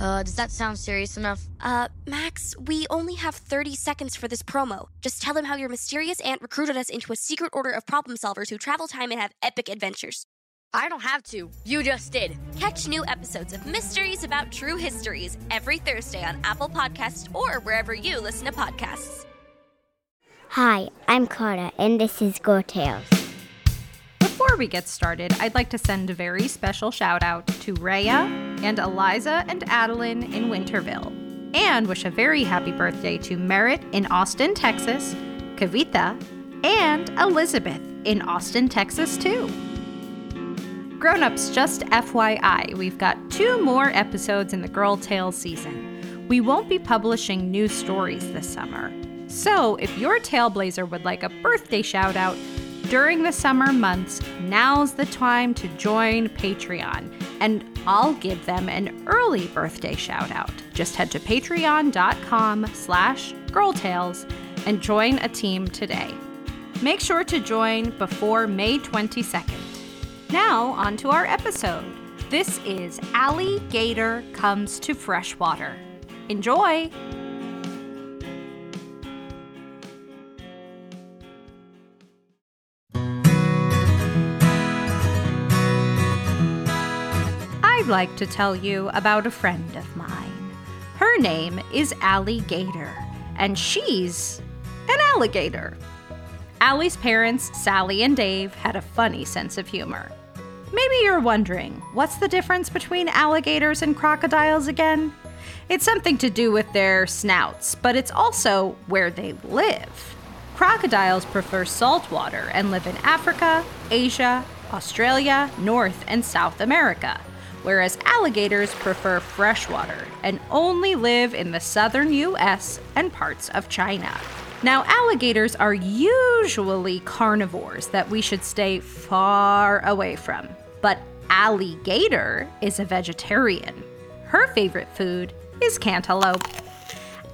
Uh, does that sound serious enough? Uh, Max, we only have 30 seconds for this promo. Just tell them how your mysterious aunt recruited us into a secret order of problem solvers who travel time and have epic adventures. I don't have to. You just did. Catch new episodes of Mysteries About True Histories every Thursday on Apple Podcasts or wherever you listen to podcasts. Hi, I'm Clara, and this is Girl Tales. Before we get started, I'd like to send a very special shout out to Rhea and Eliza and Adeline in Winterville, and wish a very happy birthday to Merritt in Austin, Texas, Kavita, and Elizabeth in Austin, Texas, too. Grown-ups, just FYI, we've got two more episodes in the Girl Tales season. We won't be publishing new stories this summer. So, if your Tailblazer would like a birthday shout out, during the summer months, now's the time to join Patreon, and I'll give them an early birthday shout out. Just head to patreon.com slash girltales and join a team today. Make sure to join before May 22nd. Now, on to our episode. This is Allie Gator Comes to Freshwater. Enjoy! Like to tell you about a friend of mine. Her name is Allie Gator, and she's an alligator. Allie's parents, Sally and Dave, had a funny sense of humor. Maybe you're wondering, what's the difference between alligators and crocodiles again? It's something to do with their snouts, but it's also where they live. Crocodiles prefer salt water and live in Africa, Asia, Australia, North and South America, whereas alligators prefer freshwater and only live in the southern US and parts of China. Now, alligators are usually carnivores that we should stay far away from, but Allie Gator is a vegetarian. Her favorite food is cantaloupe.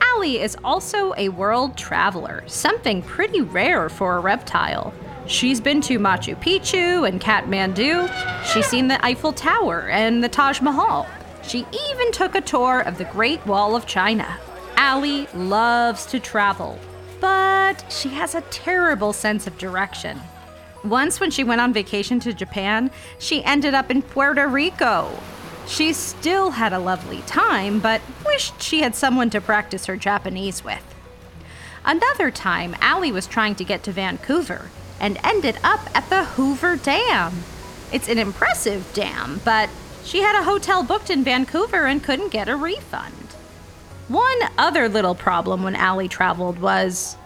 Allie is also a world traveler, something pretty rare for a reptile. She's been to Machu Picchu and Kathmandu. She's seen the Eiffel Tower and the Taj Mahal. She even took a tour of the Great Wall of China. Allie loves to travel, but she has a terrible sense of direction. Once, when she went on vacation to Japan, she ended up in Puerto Rico. She still had a lovely time, but wished she had someone to practice her Japanese with. Another time, Allie was trying to get to Vancouver and ended up at the Hoover Dam. It's an impressive dam, but she had a hotel booked in Vancouver and couldn't get a refund. One other little problem when Allie traveled was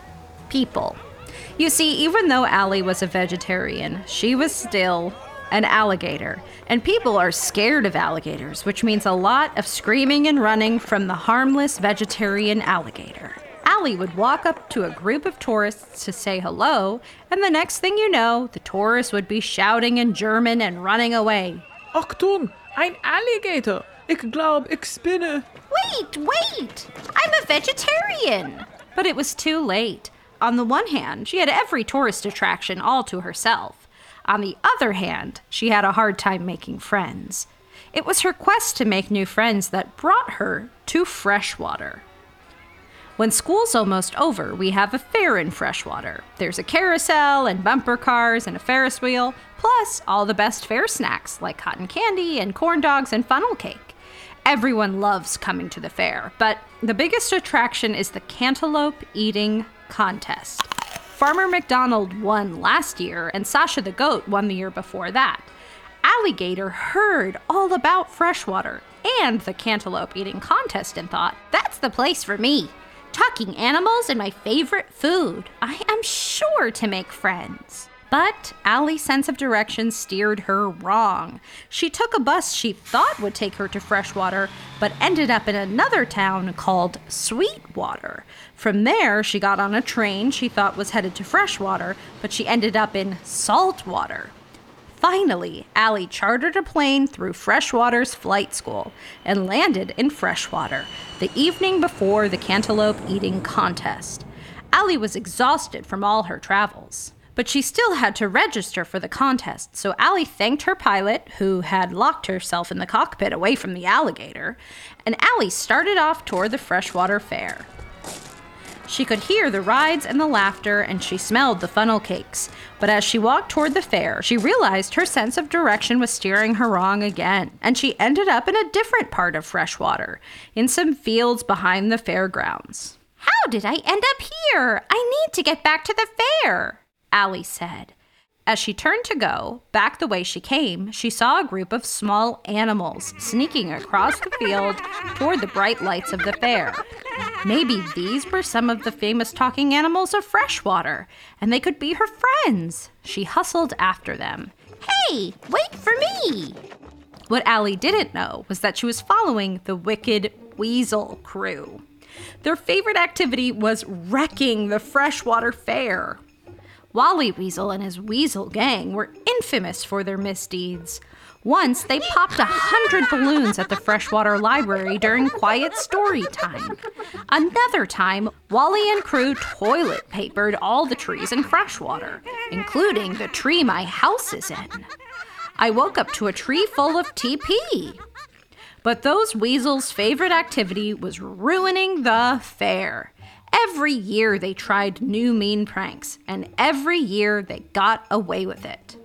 people. You see, even though Allie was a vegetarian, she was still an alligator. And people are scared of alligators, which means a lot of screaming and running from the harmless vegetarian alligator. Allie would walk up to a group of tourists to say hello, and the next thing you know, the tourists would be shouting in German and running away. Achtung, ein Alligator. Ich glaub, ich spinne. Wait, wait! I'm a vegetarian! But it was too late. On the one hand, she had every tourist attraction all to herself. On the other hand, she had a hard time making friends. It was her quest to make new friends that brought her to freshwater. When school's almost over, we have a fair in freshwater. There's a carousel and bumper cars and a Ferris wheel, plus all the best fair snacks like cotton candy and corn dogs and funnel cake. Everyone loves coming to the fair, but the biggest attraction is the cantaloupe eating contest. Farmer McDonald won last year, and Sasha the goat won the year before that. Alligator heard all about freshwater and the cantaloupe eating contest and thought, that's the place for me. Talking animals and my favorite food. I am sure to make friends. But Allie's sense of direction steered her wrong. She took a bus she thought would take her to Freshwater, but ended up in another town called Sweetwater. From there, she got on a train she thought was headed to Freshwater, but she ended up in Saltwater. Finally, Allie chartered a plane through Freshwater's flight school and landed in Freshwater the evening before the cantaloupe eating contest. Allie was exhausted from all her travels, but she still had to register for the contest, so Allie thanked her pilot, who had locked herself in the cockpit away from the alligator, and Allie started off toward the Freshwater Fair. She could hear the rides and the laughter, and she smelled the funnel cakes. But as she walked toward the fair, she realized her sense of direction was steering her wrong again, and she ended up in a different part of Freshwater, in some fields behind the fairgrounds. How did I end up here? I need to get back to the fair, Allie said. As she turned to go, back the way she came, she saw a group of small animals sneaking across the field toward the bright lights of the fair. Maybe these were some of the famous talking animals of freshwater, and they could be her friends. She hustled after them. Hey, wait for me! What Allie didn't know was that she was following the wicked weasel crew. Their favorite activity was wrecking the freshwater fair. Wally Weasel and his weasel gang were infamous for their misdeeds. Once, they popped a hundred balloons at the freshwater library during quiet story time. Another time, Wally and crew toilet papered all the trees in freshwater, including the tree my house is in. I woke up to a tree full of TP. But those weasels' favorite activity was ruining the fair. Every year they tried new mean pranks, and every year they got away with it.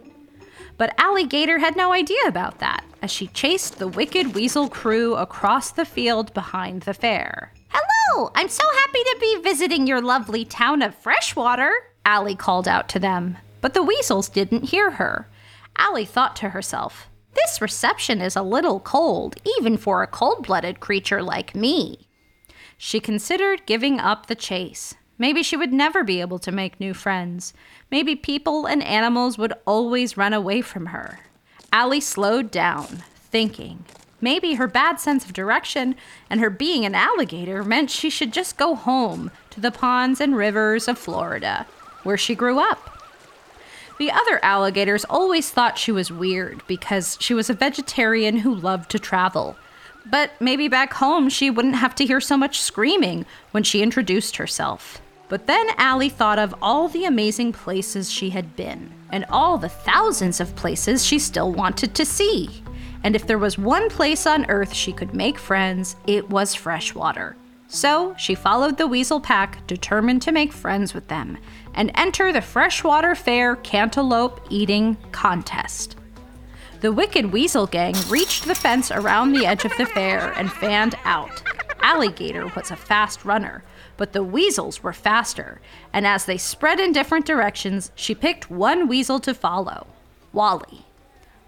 But Allie Gator had no idea about that as she chased the wicked weasel crew across the field behind the fair. Hello, I'm so happy to be visiting your lovely town of Freshwater, Allie called out to them. But the weasels didn't hear her. Allie thought to herself, this reception is a little cold, even for a cold blooded creature like me. She considered giving up the chase. Maybe she would never be able to make new friends. Maybe people and animals would always run away from her. Allie slowed down, thinking. Maybe her bad sense of direction and her being an alligator meant she should just go home to the ponds and rivers of Florida, where she grew up. The other alligators always thought she was weird because she was a vegetarian who loved to travel. But maybe back home she wouldn't have to hear so much screaming when she introduced herself. But then Allie thought of all the amazing places she had been, and all the thousands of places she still wanted to see. And if there was one place on Earth she could make friends, it was freshwater. So she followed the weasel pack, determined to make friends with them, and enter the freshwater fair cantaloupe eating contest. The wicked weasel gang reached the fence around the edge of the fair and fanned out. Allie Gator was a fast runner, but the weasels were faster, and as they spread in different directions, she picked one weasel to follow Wally.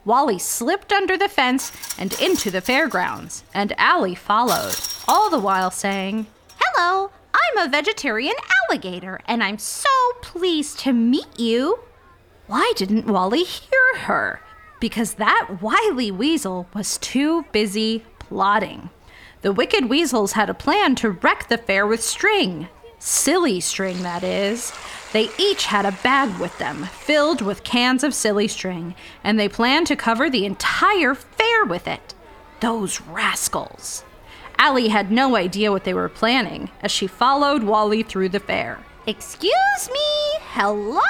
Wally slipped under the fence and into the fairgrounds, and Allie followed, all the while saying, Hello, I'm a vegetarian alligator, and I'm so pleased to meet you. Why didn't Wally hear her? Because that wily weasel was too busy plotting. The wicked weasels had a plan to wreck the fair with string. Silly string, that is. They each had a bag with them, filled with cans of silly string, and they planned to cover the entire fair with it. Those rascals. Allie had no idea what they were planning as she followed Wally through the fair. Excuse me, hello?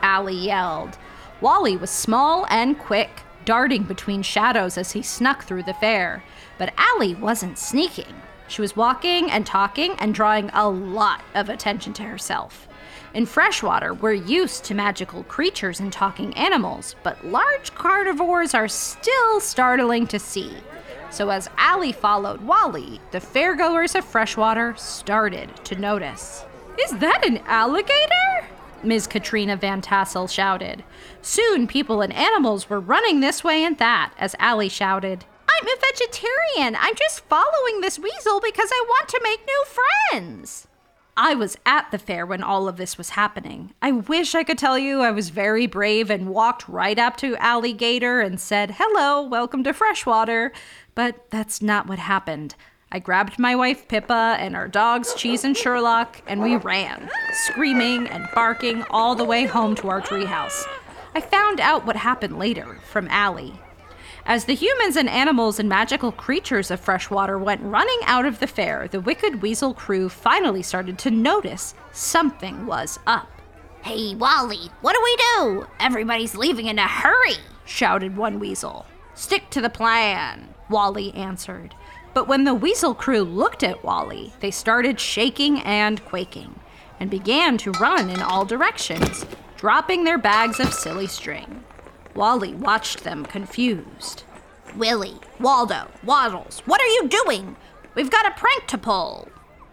Allie yelled. Wally was small and quick, darting between shadows as he snuck through the fair. But Allie wasn't sneaking. She was walking and talking and drawing a lot of attention to herself. In freshwater, we're used to magical creatures and talking animals, but large carnivores are still startling to see. So, as Allie followed Wally, the fairgoers of freshwater started to notice. Is that an alligator? Ms. Katrina Van Tassel shouted. Soon, people and animals were running this way and that as Allie shouted, I'm a vegetarian. I'm just following this weasel because I want to make new friends. I was at the fair when all of this was happening. I wish I could tell you I was very brave and walked right up to Allie Gator and said, Hello, welcome to Freshwater. But that's not what happened. I grabbed my wife Pippa and our dogs Cheese and Sherlock, and we ran, screaming and barking all the way home to our treehouse. I found out what happened later from Allie. As the humans and animals and magical creatures of freshwater went running out of the fair, the Wicked Weasel crew finally started to notice something was up. Hey, Wally, what do we do? Everybody's leaving in a hurry, shouted one weasel. Stick to the plan, Wally answered. But when the weasel crew looked at Wally, they started shaking and quaking and began to run in all directions, dropping their bags of silly string. Wally watched them confused. Willie, Waldo, Waddles, what are you doing? We've got a prank to pull.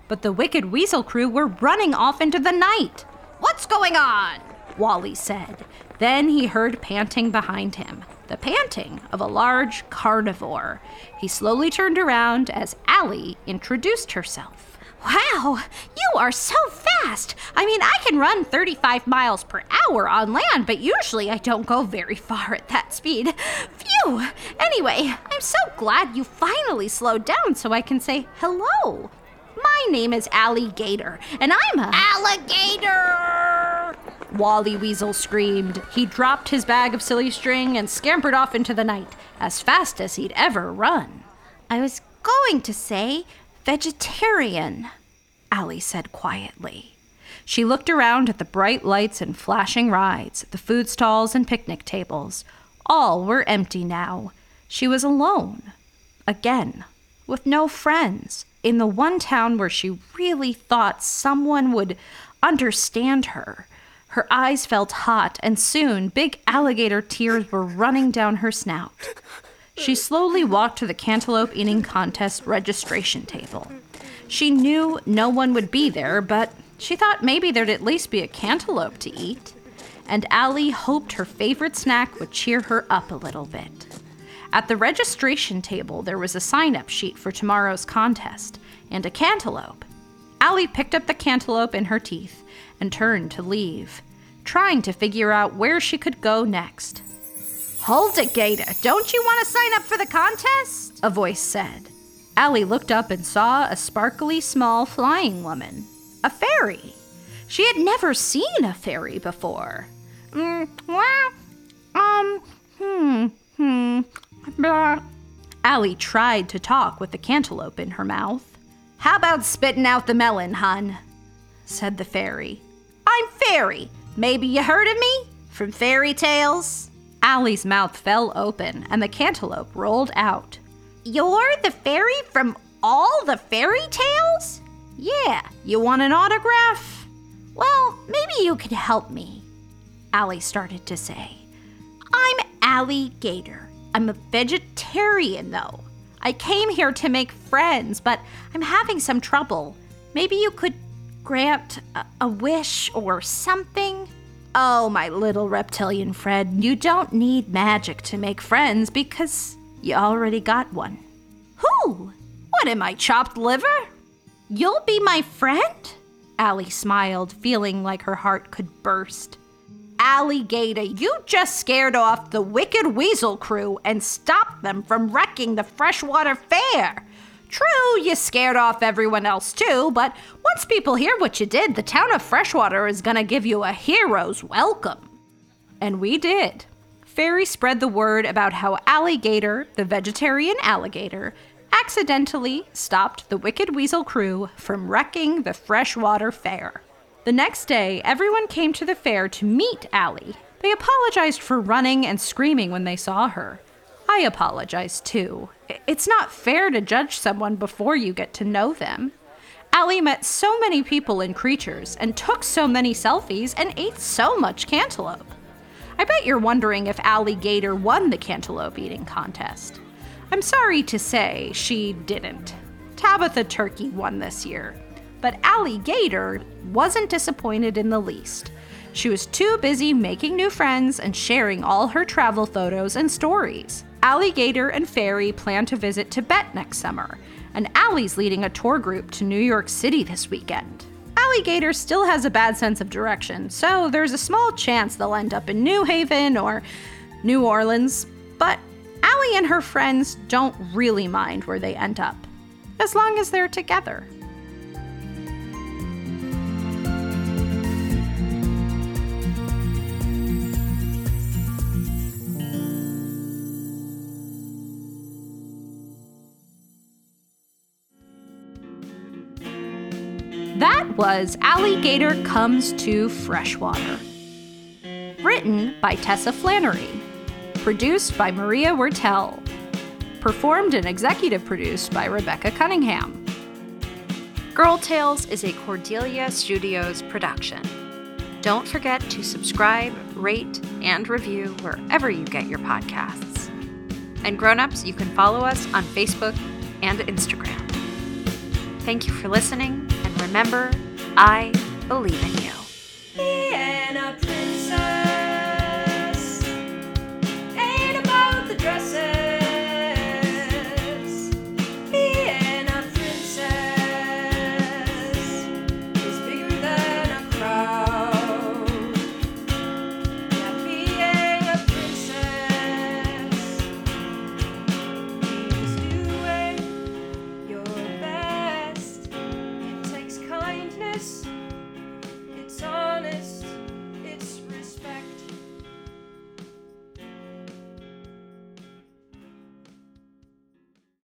But the wicked weasel crew were running off into the night. What's going on? Wally said. Then he heard panting behind him, the panting of a large carnivore. He slowly turned around as Allie introduced herself. Wow, you are so fast. I mean, I can run 35 miles per hour on land, but usually I don't go very far at that speed. Phew! Anyway, I'm so glad you finally slowed down so I can say hello. My name is Allie Gator, and I'm a. Alligator! Wally Weasel screamed. He dropped his bag of silly string and scampered off into the night, as fast as he'd ever run. I was going to say vegetarian, Allie said quietly. She looked around at the bright lights and flashing rides, the food stalls and picnic tables. All were empty now. She was alone. Again, with no friends, in the one town where she really thought someone would understand her. Her eyes felt hot, and soon big alligator tears were running down her snout. She slowly walked to the cantaloupe eating contest registration table. She knew no one would be there, but she thought maybe there'd at least be a cantaloupe to eat. And Allie hoped her favorite snack would cheer her up a little bit. At the registration table, there was a sign up sheet for tomorrow's contest and a cantaloupe. Allie picked up the cantaloupe in her teeth and turned to leave, trying to figure out where she could go next. Hold it, Gator. Don't you want to sign up for the contest? A voice said. Allie looked up and saw a sparkly small flying woman. A fairy. She had never seen a fairy before. Mm, well, um, hmm, hmm, blah. Allie tried to talk with the cantaloupe in her mouth. How about spitting out the melon, hun? said the fairy. I'm Fairy. Maybe you heard of me? From fairy tales? Allie's mouth fell open and the cantaloupe rolled out. You're the fairy from all the fairy tales? Yeah, you want an autograph? Well, maybe you could help me, Allie started to say. I'm Allie Gator. I'm a vegetarian, though. I came here to make friends, but I'm having some trouble. Maybe you could grant a, a wish or something? Oh, my little reptilian friend, you don't need magic to make friends because you already got one. Who? What am I, chopped liver? You'll be my friend? Allie smiled, feeling like her heart could burst. alligator, you just scared off the wicked weasel crew and stopped them from wrecking the freshwater fair. True, you scared off everyone else too, but once people hear what you did, the town of Freshwater is gonna give you a hero's welcome. And we did. Fairy spread the word about how Allie Gator, the vegetarian alligator, accidentally stopped the Wicked Weasel crew from wrecking the freshwater fair. The next day, everyone came to the fair to meet Allie. They apologized for running and screaming when they saw her. I apologize too. It's not fair to judge someone before you get to know them. Allie met so many people and creatures and took so many selfies and ate so much cantaloupe. I bet you're wondering if Allie Gator won the cantaloupe eating contest. I'm sorry to say she didn't. Tabitha Turkey won this year. But Allie Gator wasn't disappointed in the least. She was too busy making new friends and sharing all her travel photos and stories. Allie Gator and Fairy plan to visit Tibet next summer, and Allie's leading a tour group to New York City this weekend. Allie Gator still has a bad sense of direction, so there's a small chance they'll end up in New Haven or New Orleans, but Allie and her friends don't really mind where they end up, as long as they're together. Was Allie Gator Comes to Freshwater. Written by Tessa Flannery. Produced by Maria Wurttele. Performed and executive produced by Rebecca Cunningham. Girl Tales is a Cordelia Studios production. Don't forget to subscribe, rate, and review wherever you get your podcasts. And grown-ups, you can follow us on Facebook and Instagram. Thank you for listening, and remember, I believe in you.